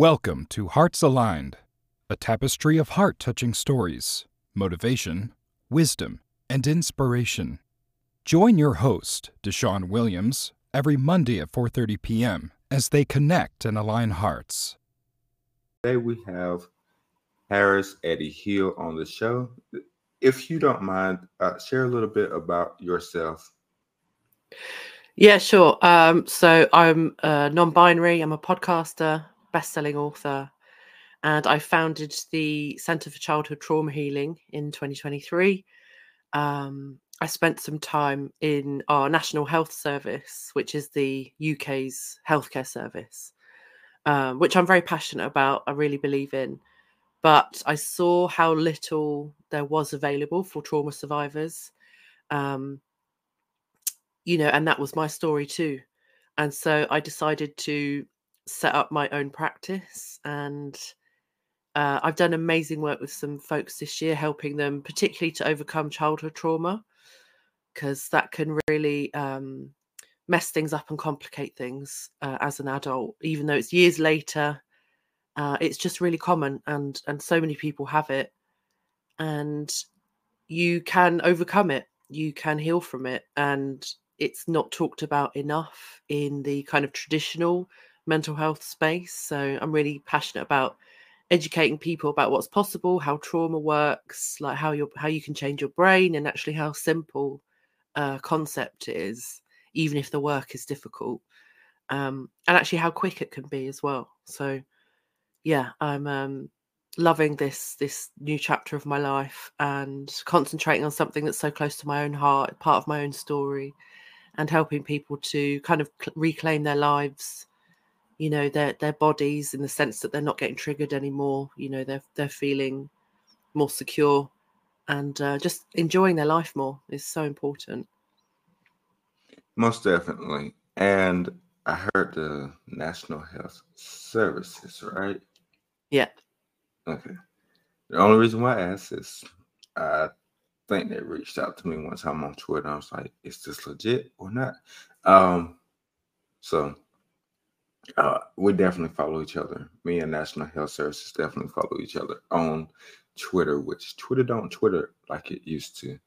Welcome to Hearts Aligned, a tapestry of heart touching stories, motivation, wisdom, and inspiration. Join your host, Deshaun Williams, every Monday at 4:30 p.m. as they connect and align hearts. Today we have Harris Eddie Hill on the show. If you don't mind, uh, share a little bit about yourself. Yeah, sure. Um, so I'm uh, non-binary. I'm a podcaster, best-selling author, and I founded the Centre for Childhood Trauma Healing in 2023. Um, I spent some time in our National Health Service, which is the UK's healthcare service, um, which I'm very passionate about. I really believe in. But I saw how little there was available for trauma survivors. Um, you know, and that was my story too. And so I decided to set up my own practice and uh, I've done amazing work with some folks this year, helping them particularly to overcome childhood trauma, because that can really um, mess things up and complicate things uh, as an adult. Even though it's years later, uh, it's just really common, and and so many people have it, and you can overcome it. You can heal from it, and it's not talked about enough in the kind of traditional mental health space. So I'm really passionate about educating people about what's possible, how trauma works, like how you how you can change your brain, and actually how simple a concept is, even if the work is difficult, um, and actually how quick it can be as well. So yeah, I'm um, loving this this new chapter of my life and concentrating on something that's so close to my own heart, part of my own story and helping people to kind of reclaim their lives you know their their bodies in the sense that they're not getting triggered anymore you know they're they're feeling more secure and uh, just enjoying their life more is so important. Most definitely. And i heard the national health services right? Yeah. Okay. The only reason why i asked is i think they reached out to me one time on Twitter. I was like, is this legit or not? Um, so uh, we definitely follow each other. Me and National Health Services definitely follow each other on Twitter, which Twitter don't Twitter like it used to.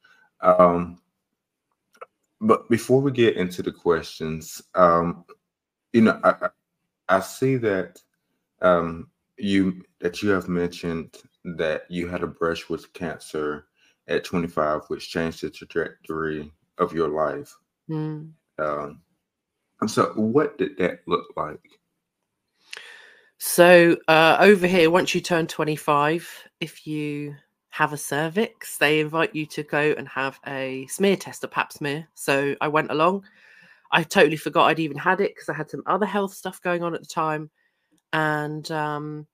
Um, but before we get into the questions, um, you know, I, I see that um, you that you have mentioned that you had a brush with cancer at 25, which changed the trajectory of your life. Mm. Um, so, what did that look like? So, uh, over here, once you turn 25, if you have a cervix, they invite you to go and have a smear test, a pap smear. So, I went along. I totally forgot I'd even had it because I had some other health stuff going on at the time. And um,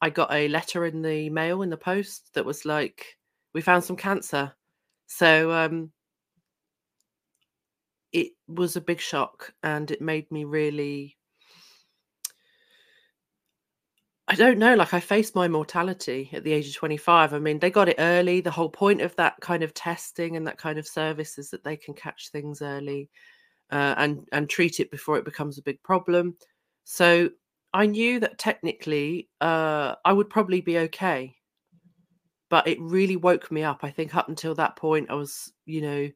I got a letter in the mail in the post that was like, we found some cancer. So um, it was a big shock and it made me really I don't know. Like I faced my mortality at the age of 25. I mean, they got it early. The whole point of that kind of testing and that kind of service is that they can catch things early uh, and and treat it before it becomes a big problem. So I knew that technically uh, I would probably be okay but it really woke me up. I think up until that point, I was, you know,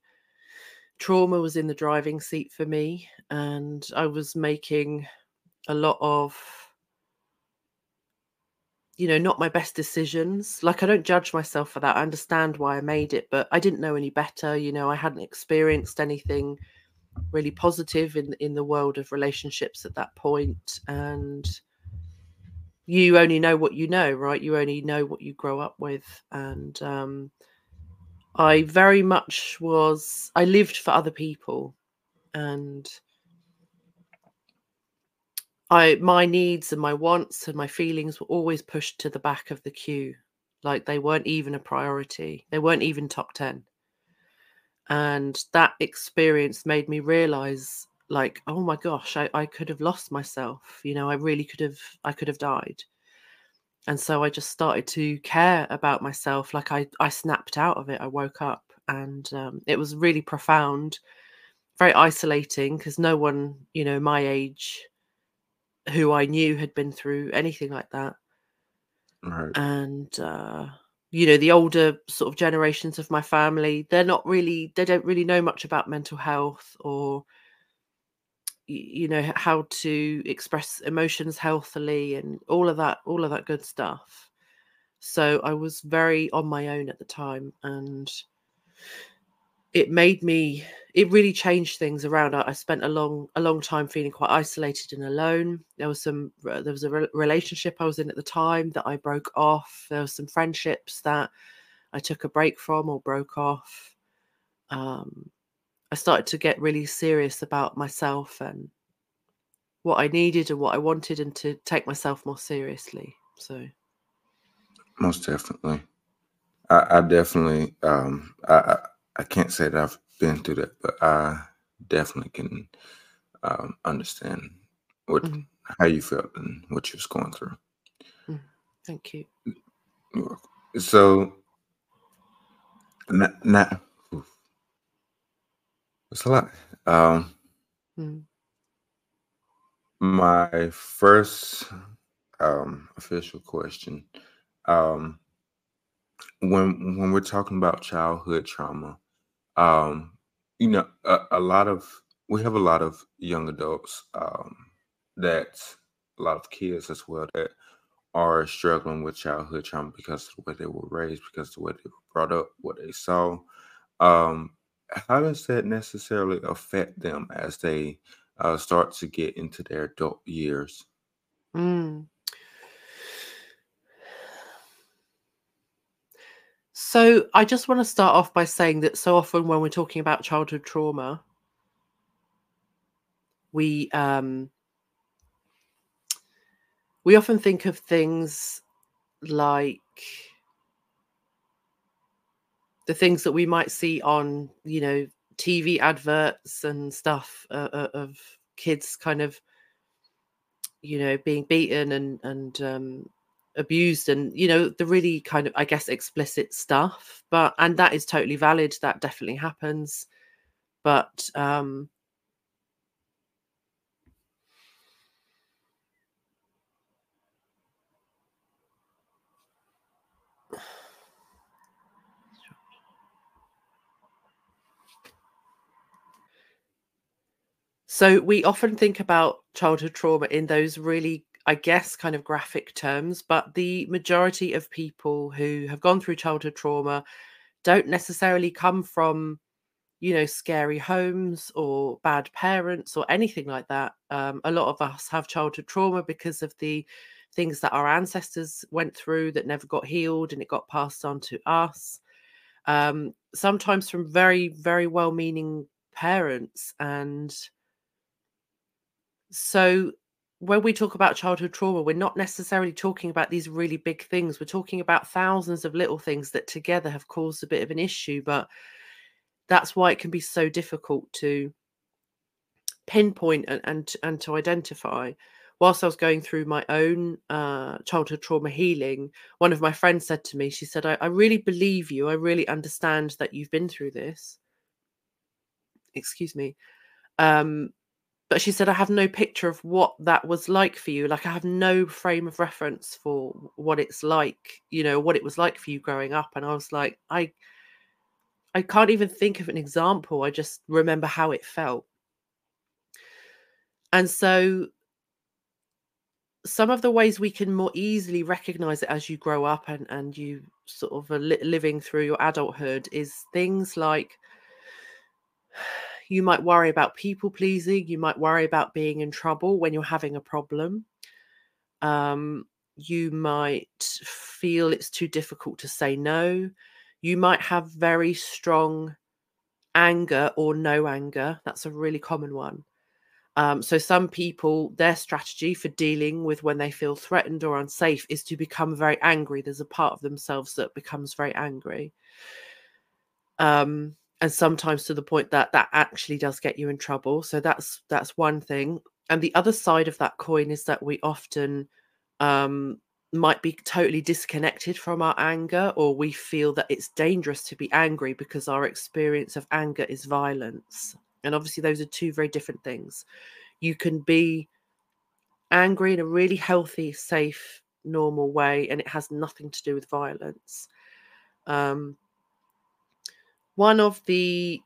trauma was in the driving seat for me, and I was making a lot of, you know, not my best decisions. Like, I don't judge myself for that. I understand why I made it, but I didn't know any better. You know, I hadn't experienced anything really positive in in the world of relationships at that point and you only know what you know, right? You only know what you grow up with. And um, I very much was, I lived for other people. And I, my needs and my wants and my feelings were always pushed to the back of the queue. Like they weren't even a priority, they weren't even top 10. And that experience made me realize like oh my gosh I, I could have lost myself you know i really could have i could have died and so i just started to care about myself like i i snapped out of it i woke up and um, it was really profound very isolating because no one you know my age who I knew had been through anything like that. Right. And uh, you know, the older sort of generations of my family, they're not really they don't really know much about mental health or you know how to express emotions healthily and all of that all of that good stuff. So i was very on my own at the time and it made me it really changed things around. I, I spent a long a long time feeling quite isolated and alone. There was some there was a re- relationship i was in at the time that i broke off. There were some friendships that i took a break from or broke off. Um I started to get really serious about myself and what I needed and what I wanted and to take myself more seriously. So most definitely. I, I definitely um I, I, I can't say that I've been through that, but I definitely can um understand what Mhm. how you felt and what you was going through. thank you. So not, not it's a lot. Um Mm. my first um official question. Um when when we're talking about childhood trauma, um, you know, a, a lot of we have a lot of young adults um that a lot of kids as well that are struggling with childhood trauma because of the way they were raised, because of the way they were brought up, what they saw. Um, how does that necessarily affect them as they uh, start to get into their adult years? Mm. So I just want to start off by saying that so often when we're talking about childhood trauma, we um we often think of things like the things that we might see on you know TV adverts and stuff uh, uh, of kids kind of you know being beaten and and um abused and you know the really kind of i guess explicit stuff but and that is totally valid that definitely happens. But um so we often think about childhood trauma in those really I guess, kind of graphic terms, but the majority of people who have gone through childhood trauma don't necessarily come from, you know, scary homes or bad parents or anything like that. Um, a lot of us have childhood trauma because of the things that our ancestors went through that never got healed and it got passed on to us. Um, sometimes from very, very well meaning parents. And so when we talk about childhood trauma, we're not necessarily talking about these really big things. We're talking about thousands of little things that together have caused a bit of an issue. But that's why it can be so difficult to pinpoint and and, and to identify. Whilst I was going through my own uh, childhood trauma healing, one of my friends said to me, she said, I, I really believe you. I really understand that you've been through this. Excuse me. Um, but she said i have no picture of what that was like for you like i have no frame of reference for what it's like you know what it was like for you growing up. And i was like i i can't even think of an example i just remember how it felt. And so some of the ways we can more easily recognize it as you grow up and and you sort of are li- living through your adulthood is things like you might worry about people pleasing you might worry about being in trouble when you're having a problem. Um, you might feel it's too difficult to say no. You might have very strong anger or no anger. That's a really common one. Um, so some people their strategy for dealing with when they feel threatened or unsafe is to become very angry. There's a part of themselves that becomes very angry. Um, and sometimes to the point that that actually does get you in trouble so that's that's one thing. And the other side of that coin is that we often um, might be totally disconnected from our anger or we feel that it's dangerous to be angry because our experience of anger is violence. And obviously those are two very different things. You can be angry in a really healthy, safe, normal way, and it has nothing to do with violence. Um, one of the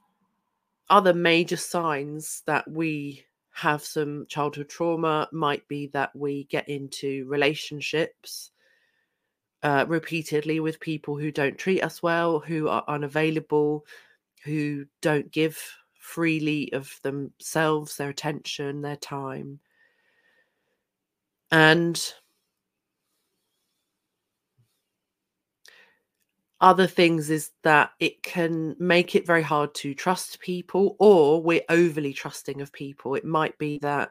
other major signs that we have some childhood trauma might be that we get into relationships uh, repeatedly with people who don't treat us well, who are unavailable, who don't give freely of themselves, their attention, their time. And other things is that it can make it very hard to trust people or we're overly trusting of people. It might be that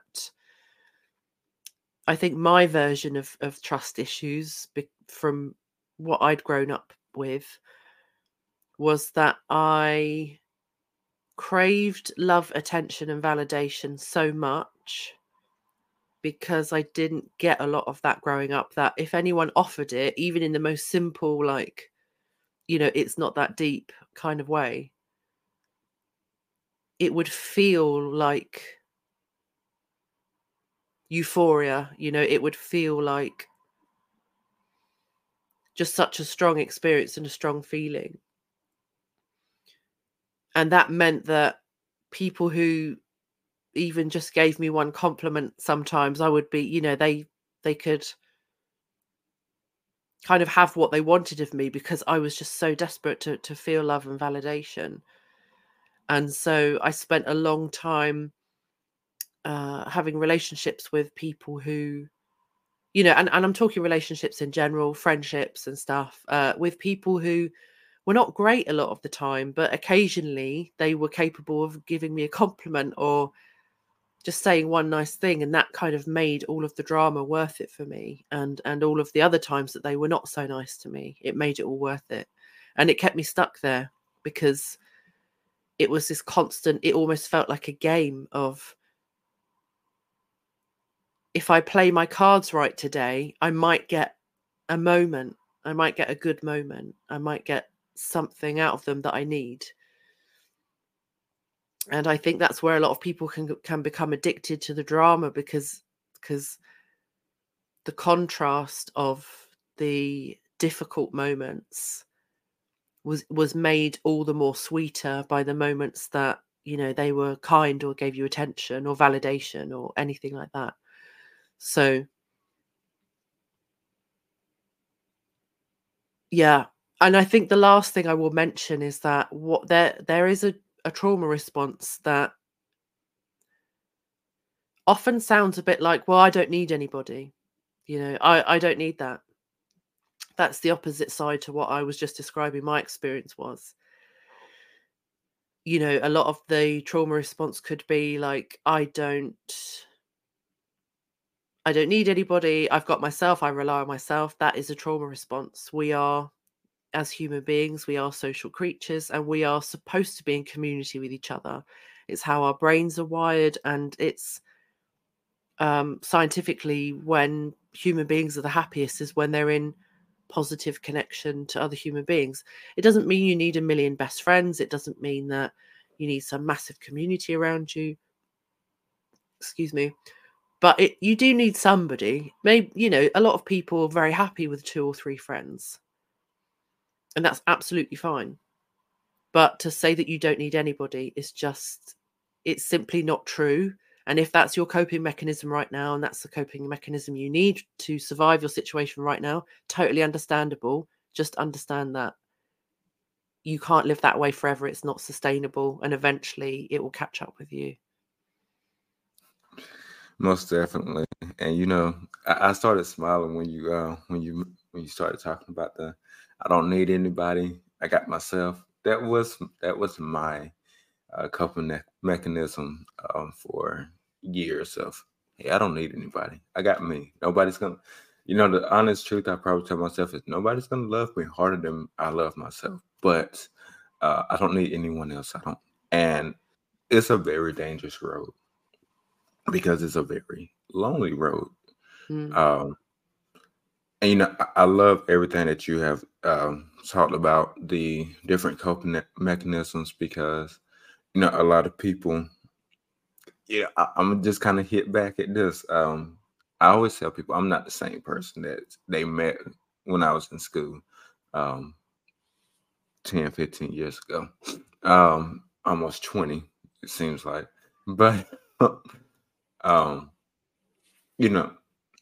i think my version of, of trust issues from what i'd grown up with was that i craved love attention and validation so much because i didn't get a lot of that growing up that if anyone offered it even in the most simple like you know it's not that deep kind of way. It would feel like euphoria you know it would feel like just such a strong experience and a strong feeling. And that meant that people who even just gave me one compliment sometimes i would be you know they they could kind of have what they wanted of me because I was just so desperate to to feel love and validation. And so I spent a long time uh, having relationships with people who, you know, and, and I'm talking relationships in general, friendships and stuff, uh, with people who were not great a lot of the time, but occasionally they were capable of giving me a compliment or just saying one nice thing and that kind of made all of the drama worth it for me and and all of the other times that they were not so nice to me it made it all worth it. And it kept me stuck there because it was this constant it almost felt like a game of if i play my cards right today i might get a moment i might get a good moment i might get something out of them that i need and I think that's where a lot of people can can become addicted to the drama because because the contrast of the difficult moments was was made all the more sweeter by the moments that you know they were kind or gave you attention or validation or anything like that. So yeah. And i think the last thing i will mention is that what there there is a a trauma response that often sounds a bit like, well, I don't need anybody. You know, I, I don't need that. That's the opposite side to what I was just describing my experience was. You know, a lot of the trauma response could be like, I don't I don't need anybody. I've got myself. I rely on myself. That is a trauma response. We are as human beings, we are social creatures and we are supposed to be in community with each other. It's how our brains are wired, and it's um, scientifically when human beings are the happiest is when they're in positive connection to other human beings. It doesn't mean you need a million best friends, it doesn't mean that you need some massive community around you. Excuse me. But it, you do need somebody. Maybe, you know, a lot of people are very happy with two or three friends and that's absolutely fine. But to say that you don't need anybody is just, it's simply not true. And if that's your coping mechanism right now, and that's the coping mechanism you need to survive your situation right now, totally understandable. Just understand that you can't live that way forever. It's not sustainable. And eventually it will catch up with you. Most definitely. And you know, I, I started smiling when you uh when you when you started talking about the I don't need anybody. I got myself. That was that was my uh, coping me- mechanism um, for years of hey, I don't need anybody. I got me. Nobody's gonna. You know, the honest truth I probably tell myself is nobody's gonna love me harder than I love myself. But uh, I don't need anyone else. I don't. And it's a very dangerous road because it's a very lonely road. Mm. Um, and you know, I love everything that you have um, talked about the different coping mechanisms because you know a lot of people. Yeah, I, am just kind of hit back at this. Um, I always tell people I'm not the same person that they met when I was in school, um, 10, 15 years ago, um, almost 20, it seems like. But, um, you know,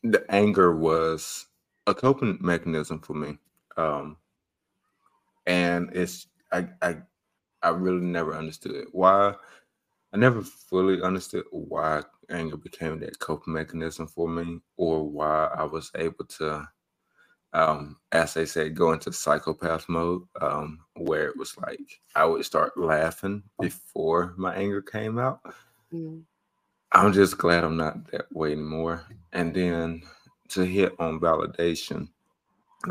the anger was a coping mechanism for me. Um, and it's, I, I, I really never understood why. I never fully understood why anger became that coping mechanism for me or why I was able to um, as they say, go into psychopath mode, um, where it was like I would start laughing before my anger came out. Mm. I'm just glad I'm not that way anymore. And then to hit on validation,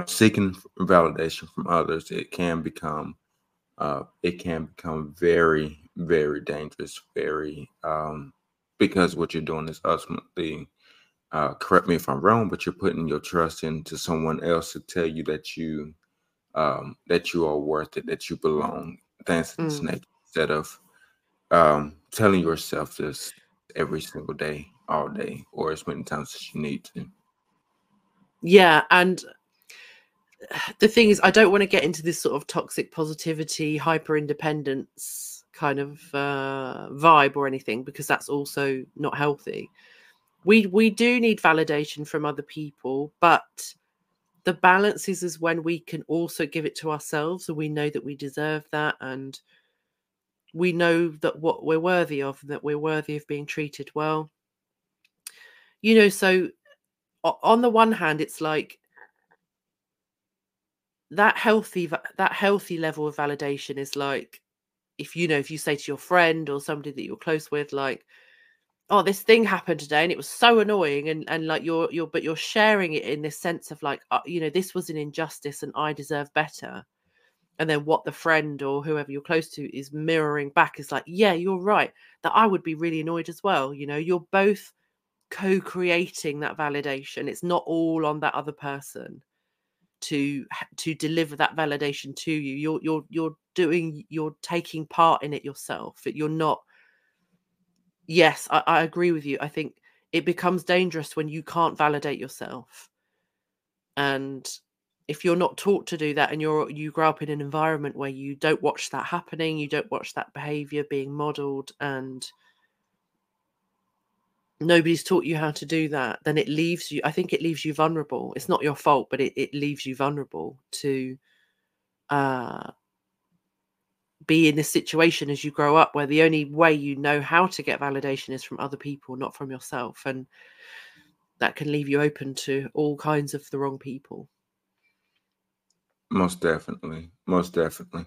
seeking validation from others, it can become uh, it can become very, very dangerous, very um, because what you're doing is ultimately uh, correct me if I'm wrong, but you're putting your trust into someone else to tell you that you um, that you are worth it, that you belong, things mm. instead of um, telling yourself this every single day, all day, or as many times as you need to. Yeah, and the thing is, I don't want to get into this sort of toxic positivity, hyper independence kind of uh, vibe or anything because that's also not healthy we we do need validation from other people but the balance is is when we can also give it to ourselves and we know that we deserve that and we know that what we're worthy of that we're worthy of being treated well. You know so on the one hand it's like that healthy that healthy level of validation is like if you know if you say to your friend or somebody that you're close with like oh this thing happened today and it was so annoying and and like you're you're but you're sharing it in this sense of like uh, you know this was an injustice and i deserve better and then what the friend or whoever you're close to is mirroring back is like yeah you're right that i would be really annoyed as well you know you're both co-creating that validation it's not all on that other person to to deliver that validation to you you're you're you're doing you're taking part in it yourself you're not yes, I, I agree with you. I think it becomes dangerous when you can't validate yourself. And if you're not taught to do that and you're you grow up in an environment where you don't watch that happening, you don't watch that behavior being modeled and nobody's taught you how to do that, then it leaves you, I think it leaves you vulnerable. It's not your fault, but it, it leaves you vulnerable to uh be in this situation as you grow up where the only way you know how to get validation is from other people not from yourself and that can leave you open to all kinds of the wrong people most definitely most definitely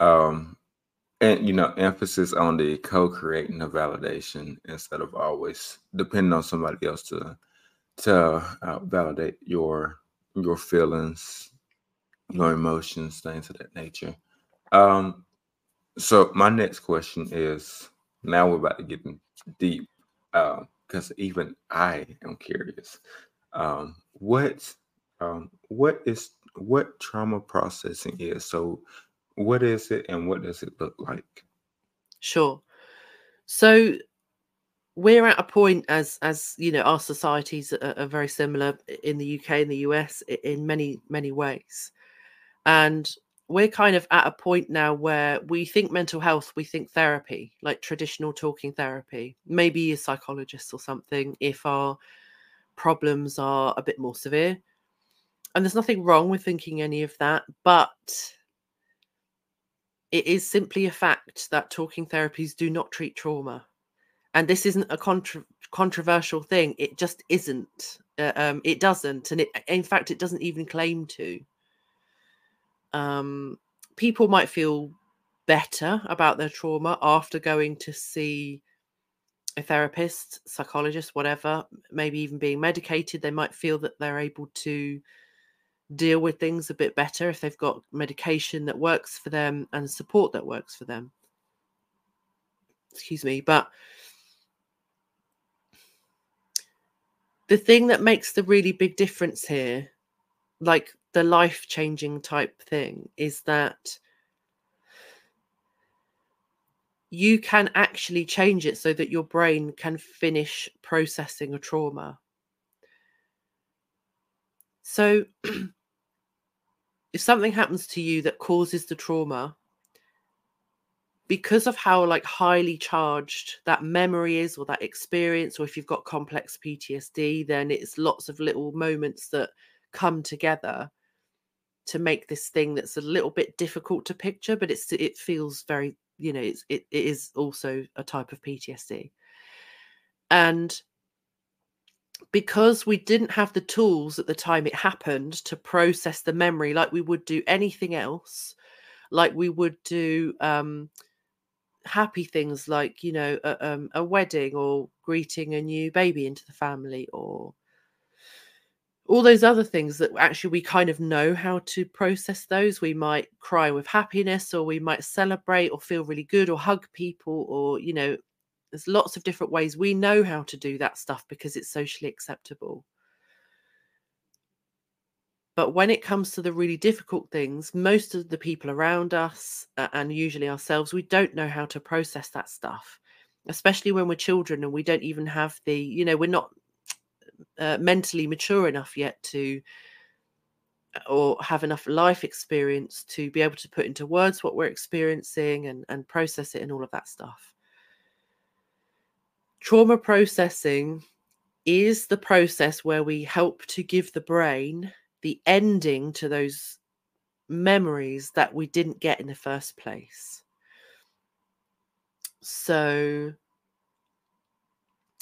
um and you know emphasis on the co-creating the validation instead of always depending on somebody else to to uh, validate your your feelings your emotions things of that nature um so my next question is now we're about to get deep because uh, even I am curious. Um, what um, what is what trauma processing is? So what is it and what does it look like? Sure. So we're at a point as as you know our societies are, are very similar in the UK and the US in many many ways. And we're kind of at a point now where we think mental health, we think therapy, like traditional talking therapy, maybe a psychologist or something, if our problems are a bit more severe. And there's nothing wrong with thinking any of that, but it is simply a fact that talking therapies do not treat trauma. And this isn't a contra- controversial thing. It just isn't. Uh, um, it doesn't. And it, in fact, it doesn't even claim to um, people might feel better about their trauma after going to see a therapist, psychologist, whatever, maybe even being medicated. They might feel that they're able to deal with things a bit better if they've got medication that works for them and support that works for them. Excuse me. But the thing that makes the really big difference here, like the life changing type thing is that you can actually change it so that your brain can finish processing a trauma. So, if something happens to you that causes the trauma, because of how like highly charged that memory is or that experience or if you've got complex PTSD then it's lots of little moments that come together to make this thing that's a little bit difficult to picture but it's it feels very you know it's it, it is also a type of PTSD and because we didn't have the tools at the time it happened to process the memory like we would do anything else like we would do um happy things like you know a, um, a wedding or greeting a new baby into the family or all those other things that actually we kind of know how to process those. We might cry with happiness or we might celebrate or feel really good or hug people or you know there's lots of different ways we know how to do that stuff because it's socially acceptable but when it comes to the really difficult things, most of the people around us uh, and usually ourselves, we don't know how to process that stuff, especially when we're children and we don't even have the, you know, we're not uh, mentally mature enough yet to or have enough life experience to be able to put into words what we're experiencing and, and process it and all of that stuff. Trauma processing is the process where we help to give the brain the ending to those memories that we didn't get in the first place. So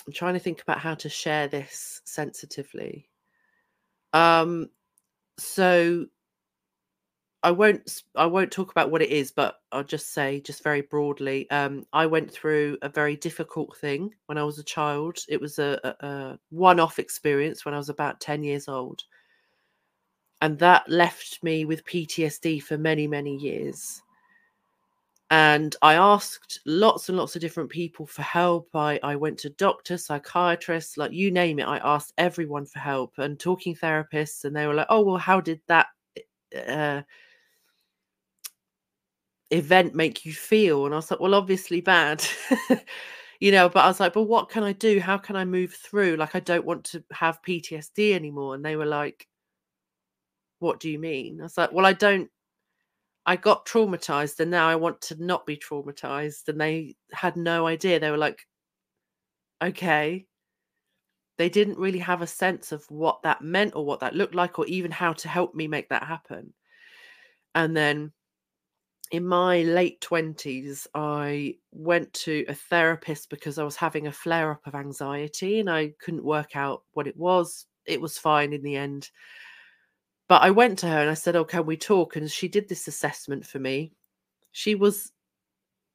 I'm trying to think about how to share this sensitively. Um so I won't I won't talk about what it is, but I'll just say just very broadly. Um, I went through a very difficult thing when I was a child. It was a, a, a one-off experience when I was about 10 years old and that left me with PTSD for many, many years. And I asked lots and lots of different people for help. I, I went to doctors, psychiatrists, like you name it. I asked everyone for help and talking therapists, and they were like, "Oh, well, how did that uh, event make you feel?" And I was like, "Well, obviously bad." you know but i was like but what can i do how can i move through like i don't want to have ptsd anymore and they were like what do you mean? I was like, well, I don't, I got traumatized and now I want to not be traumatized. And they had no idea. They were like, okay. They didn't really have a sense of what that meant or what that looked like or even how to help me make that happen. And then in my late 20s, I went to a therapist because I was having a flare up of anxiety and I couldn't work out what it was. It was fine in the end. But I went to her and I said, Oh, can we talk? And she did this assessment for me. She was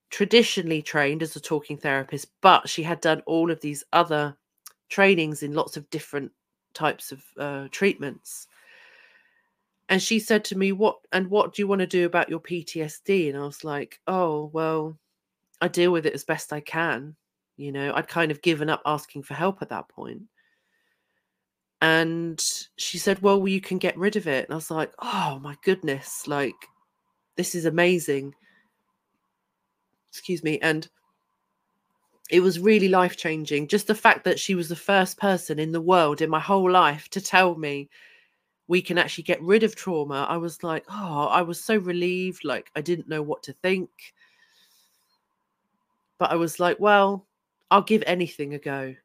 traditionally trained as a talking therapist, but she had done all of these other trainings in lots of different types of uh, treatments. And she said to me, What and what do you want to do about your PTSD? And I was like, Oh, well, I deal with it as best I can. You know, I'd kind of given up asking for help at that point. And she said, Well, you can get rid of it. And I was like, Oh my goodness, like, this is amazing. Excuse me. And it was really life changing. Just the fact that she was the first person in the world in my whole life to tell me we can actually get rid of trauma. I was like, oh, I was so relieved. Like, I didn't know what to think. But I was like, well, I'll give anything a go.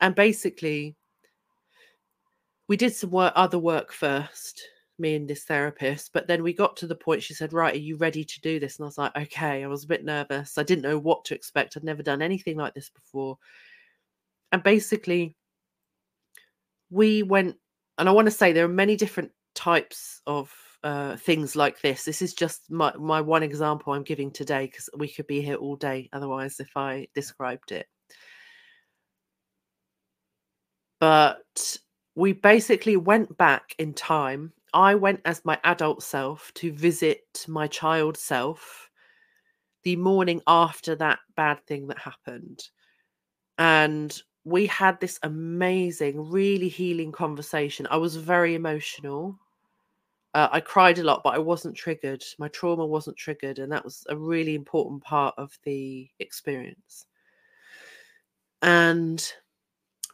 And basically, we did some work, other work first, me and this therapist, but then we got to the point she said, Right, are you ready to do this? And I was like, Okay. I was a bit nervous. I didn't know what to expect. I'd never done anything like this before. And basically, we went, and I want to say there are many different types of uh, things like this. This is just my, my one example I'm giving today because we could be here all day otherwise if I described it. But we basically went back in time. I went as my adult self to visit my child self the morning after that bad thing that happened. And we had this amazing, really healing conversation. I was very emotional. Uh, I cried a lot, but I wasn't triggered. My trauma wasn't triggered. And that was a really important part of the experience. And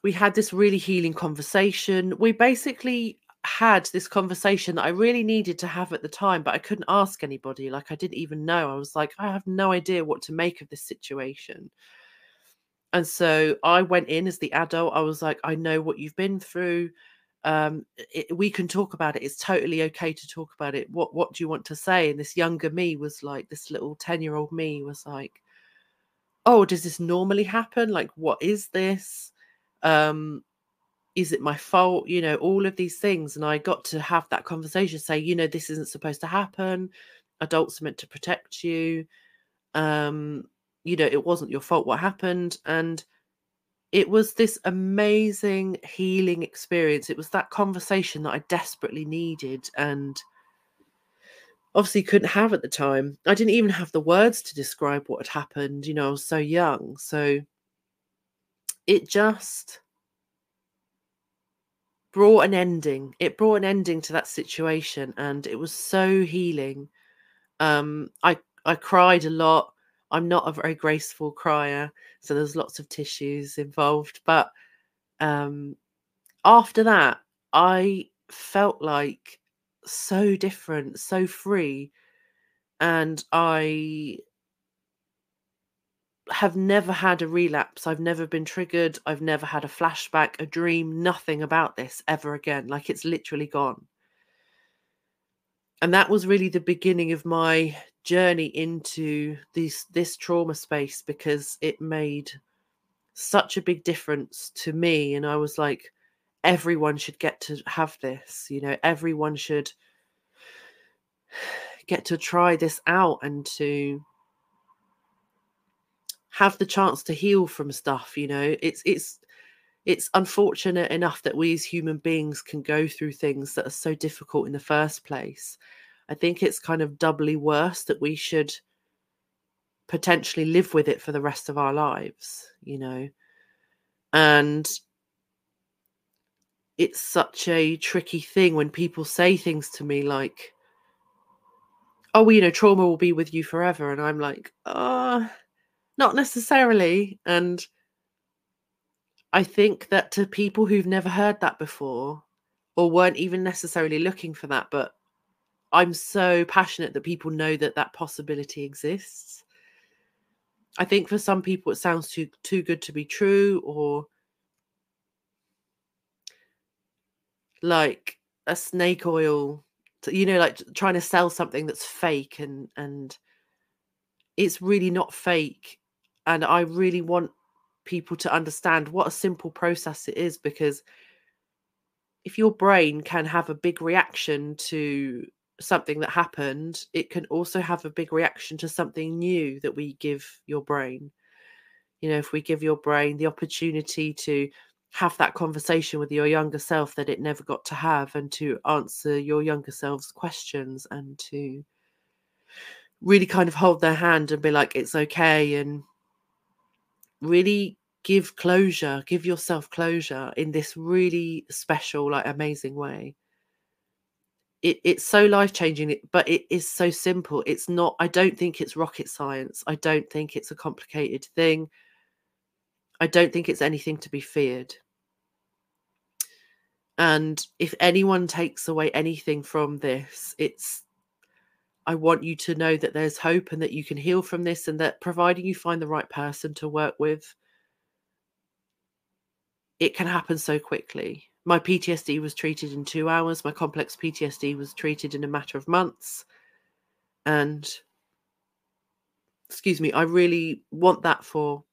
we had this really healing conversation. We basically had this conversation that I really needed to have at the time, but I couldn't ask anybody. Like I didn't even know. I was like, I have no idea what to make of this situation. And so I went in as the adult. I was like, I know what you've been through. Um, it, we can talk about it. It's totally okay to talk about it. What What do you want to say? And this younger me was like, this little ten year old me was like, Oh, does this normally happen? Like, what is this? Um, is it my fault? You know, all of these things. And I got to have that conversation, say, you know, this isn't supposed to happen. Adults are meant to protect you. Um, you know, it wasn't your fault what happened. And it was this amazing healing experience. It was that conversation that I desperately needed and obviously couldn't have at the time. I didn't even have the words to describe what had happened. You know, I was so young. So it just brought an ending. It brought an ending to that situation and it was so healing. Um I I cried a lot. I'm not a very graceful crier, so there's lots of tissues involved. But um, after that, I felt like so different, so free. And I have never had a relapse. I've never been triggered. I've never had a flashback, a dream, nothing about this ever again. Like it's literally gone. And that was really the beginning of my journey into this this trauma space because it made such a big difference to me. And i was like everyone should get to have this you know everyone should get to try this out and to have the chance to heal from stuff you know? It's it's it's unfortunate enough that we as human beings can go through things that are so difficult in the first place I think it's kind of doubly worse that we should potentially live with it for the rest of our lives, you know. And it's such a tricky thing when people say things to me like, oh, well, you know, trauma will be with you forever. And I'm like, uh, not necessarily. And I think that to people who've never heard that before or weren't even necessarily looking for that, but I'm so passionate that people know that that possibility exists. I think for some people it sounds too too good to be true or like a snake oil you know like trying to sell something that's fake and and it's really not fake and I really want people to understand what a simple process it is because if your brain can have a big reaction to something that happened, it can also have a big reaction to something new that we give your brain. You know, if we give your brain the opportunity to have that conversation with your younger self that it never got to have and to answer your younger self's questions and to really kind of hold their hand and be like, it's okay. And really give closure, give yourself closure in this really special, like amazing way. It, it's so life changing but it is so simple. It's not i don't think it's rocket science. I don't think it's a complicated thing. I don't think it's anything to be feared. And if anyone takes away anything from this it's i want you to know that there's hope and that you can heal from this and that providing you find the right person to work with it can happen so quickly my PTSD was treated in two hours. My complex PTSD was treated in a matter of months. And, excuse me, I really want that for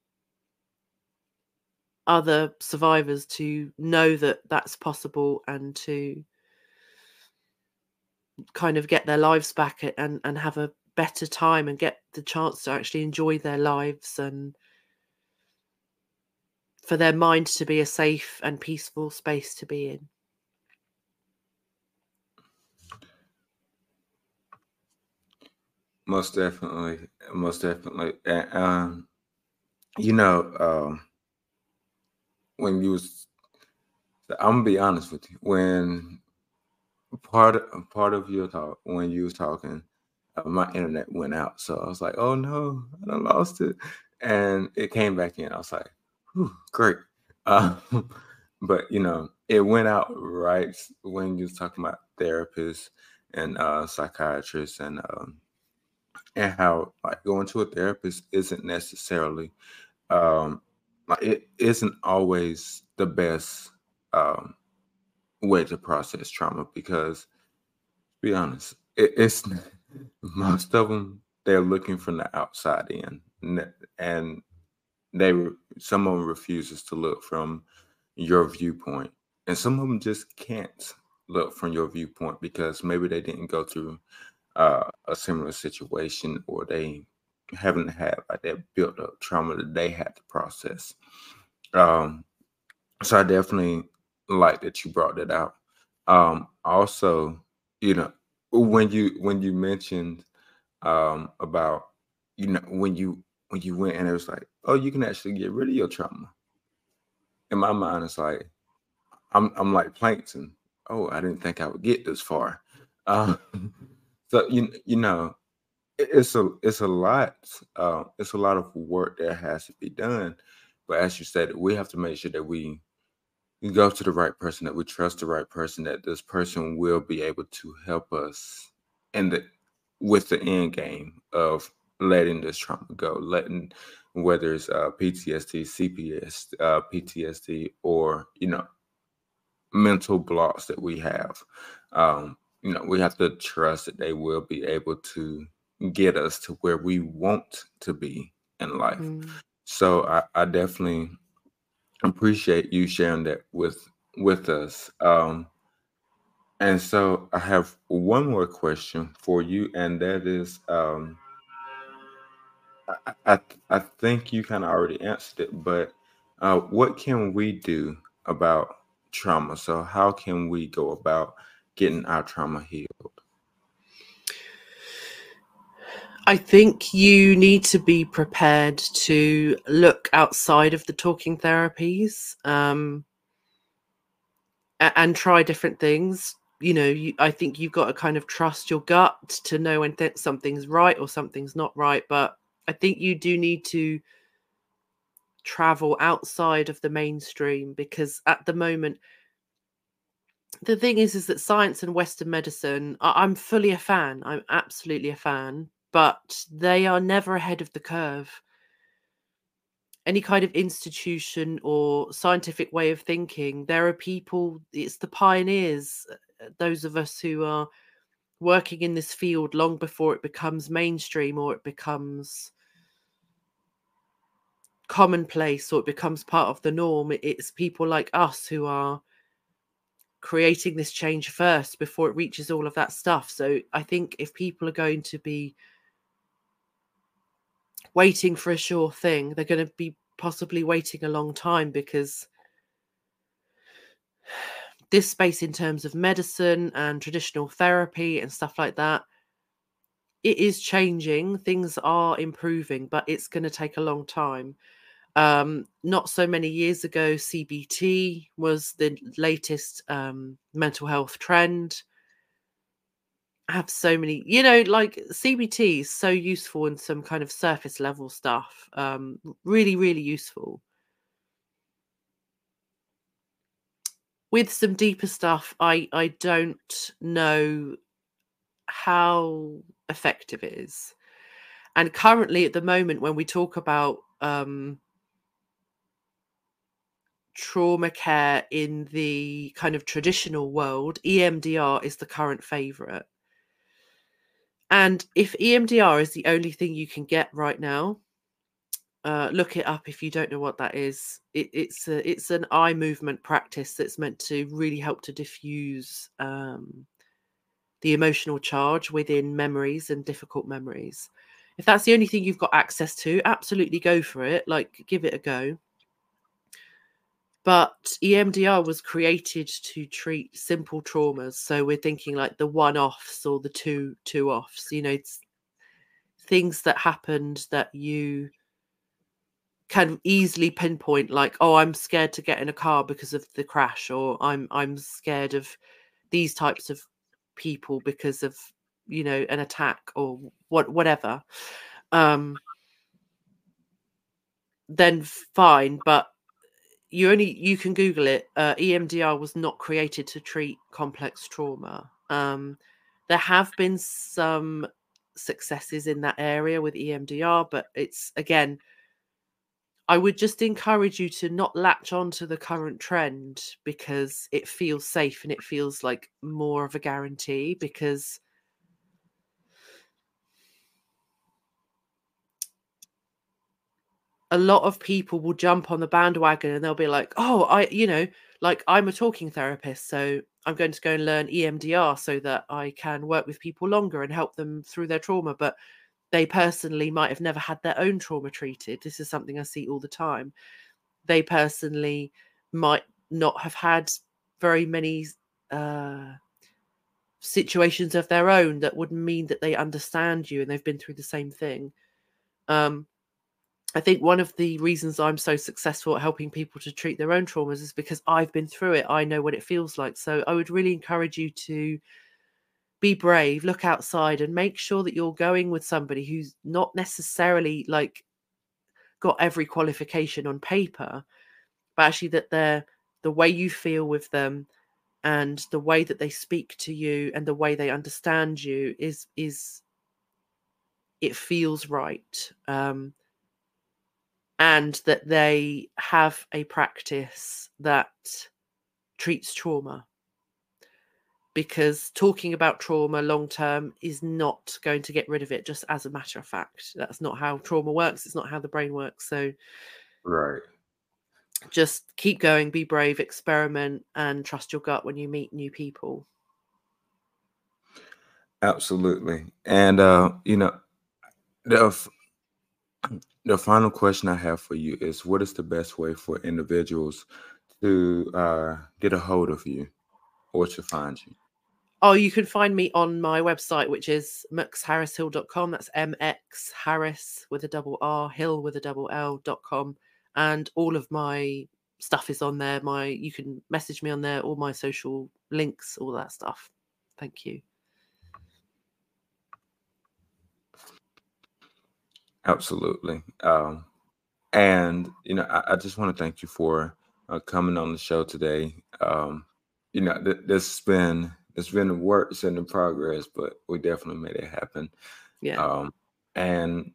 other survivors to know that that's possible and to kind of get their lives back and, and have a better time and get the chance to actually enjoy their lives and for their mind to be a safe and peaceful space to be in. Most definitely, most definitely. Um, you know, um, when you was, I'm gonna be honest with you. When part part of your talk, when you was talking, uh, my internet went out, so I was like, "Oh no, I lost it," and it came back in. I was like, great. Uh, but you know, it went out right when you was talking about therapists and uh, psychiatrists and um, and how like going to a therapist isn't necessarily um, like it isn't always the best um, way to process trauma because to be honest it, it's most of them they're looking from the outside in and they some of them refuses to look from your viewpoint and some of them just can't look from your viewpoint because maybe they didn't go through uh, a similar situation or they haven't had like that built up trauma that they had to process. Um, so I definitely like that you brought that out. Um, also, you know, when you when you mentioned um about you know when you when you went and it was like, oh, you can actually get rid of your trauma. In my mind, it's like I'm I'm like plankton. Oh, I didn't think I would get this far. Um, so you you know, it's a it's a lot. Uh, it's a lot of work that has to be done. But as you said, we have to make sure that we we go to the right person, that we trust the right person, that this person will be able to help us in the with the end game of letting this trauma go, letting whether it's uh, PTSD, CPS, uh, PTSD, or you know mental blocks that we have. Um, you know, we have to trust that they will be able to get us to where we want to be in life. Mm. So I, I, definitely appreciate you sharing that with with us. Um, and so I have one more question for you, and that is, um, I, I, think you kind of already answered it, but uh, what can we do about trauma? So how can we go about getting our trauma healed? I think you need to be prepared to look outside of the talking therapies um, and try different things. You know, you, I think you've got to kind of trust your gut to know when th- something's right or something's not right. But I think you do need to travel outside of the mainstream because at the moment, the thing is, is that science and Western medicine, I'm fully a fan. I'm absolutely a fan but they are never ahead of the curve. Any kind of institution or scientific way of thinking, there are people, it's the pioneers, uh, those of us who are working in this field long before it becomes mainstream or it becomes commonplace or it becomes part of the norm. It's people like us who are creating this change first before it reaches all of that stuff. So I think if people are going to be waiting for a sure thing. They're going to be possibly waiting a long time because this space, in terms of medicine and traditional therapy and stuff like that, it is changing. Things are improving, but it's going to take a long time. Um, not so many years ago, CBT was the latest um, mental health trend I have so many you know like cbt is so useful in some kind of surface level stuff um really really useful with some deeper stuff i i don't know how effective it is and currently at the moment when we talk about um trauma care in the kind of traditional world emdr is the current favorite and if EMDR is the only thing you can get right now, uh, look it up if you don't know what that is. It, it's a, it's an eye movement practice that's meant to really help to diffuse um, the emotional charge within memories and difficult memories. If that's the only thing you've got access to, absolutely go for it. Like, give it a go. But EMDR was created to treat simple traumas. So we're thinking like the one offs or the two two offs, you know, things that happened that you can easily pinpoint like oh i'm scared to get in a car because of the crash or i'm i'm scared of these types of people because of you know an attack or what whatever um then fine but you only you can Google it. Uh, EMDR was not created to treat complex trauma. Um, there have been some successes in that area with EMDR, but it's again, I would just encourage you to not latch on to the current trend because it feels safe and it feels like more of a guarantee because a lot of people will jump on the bandwagon and they'll be like, oh, I, you know, like I'm a talking therapist, so I'm going to go and learn EMDR so that I can work with people longer and help them through their trauma. But they personally might have never had their own trauma treated. This is something I see all the time. They personally might not have had very many uh, situations of their own that would mean that they understand you and they've been through the same thing. Um, I think one of the reasons I'm so successful at helping people to treat their own traumas is because I've been through it. I know what it feels like. So I would really encourage you to be brave, look outside, and make sure that you're going with somebody who's not necessarily like got every qualification on paper, but actually that they're the way you feel with them and the way that they speak to you and the way they understand you is is it feels right. Um, and that they have a practice that treats trauma because talking about trauma long term is not going to get rid of it just as a matter of fact. That's not how trauma works it's not how the brain works so right. just keep going be brave experiment and trust your gut when you meet new people. Absolutely and uh you know the the final question I have for you is what is the best way for individuals to uh, get a hold of you or to find you? Oh, you can find me on my website, which is mxharrishill.com. That's MX Harris with a double R, Hill with a double L.com. And all of my stuff is on there. My you can message me on there, all my social links, all that stuff. Thank you. Absolutely. Um, and you know, I, I just want to thank you for uh, coming on the show today. Um, you know, th- this has been it's been work, it's in progress, but we definitely made it happen. Yeah. Um, and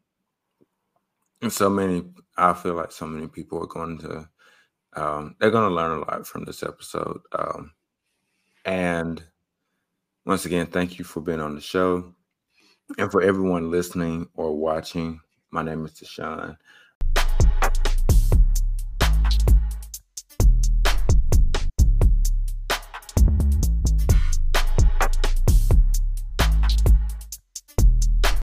and so many, I feel like so many people are going to, um, they're going to learn a lot from this episode. Um, and once again, thank you for being on the show. And for everyone listening or watching, my name is Deshaun.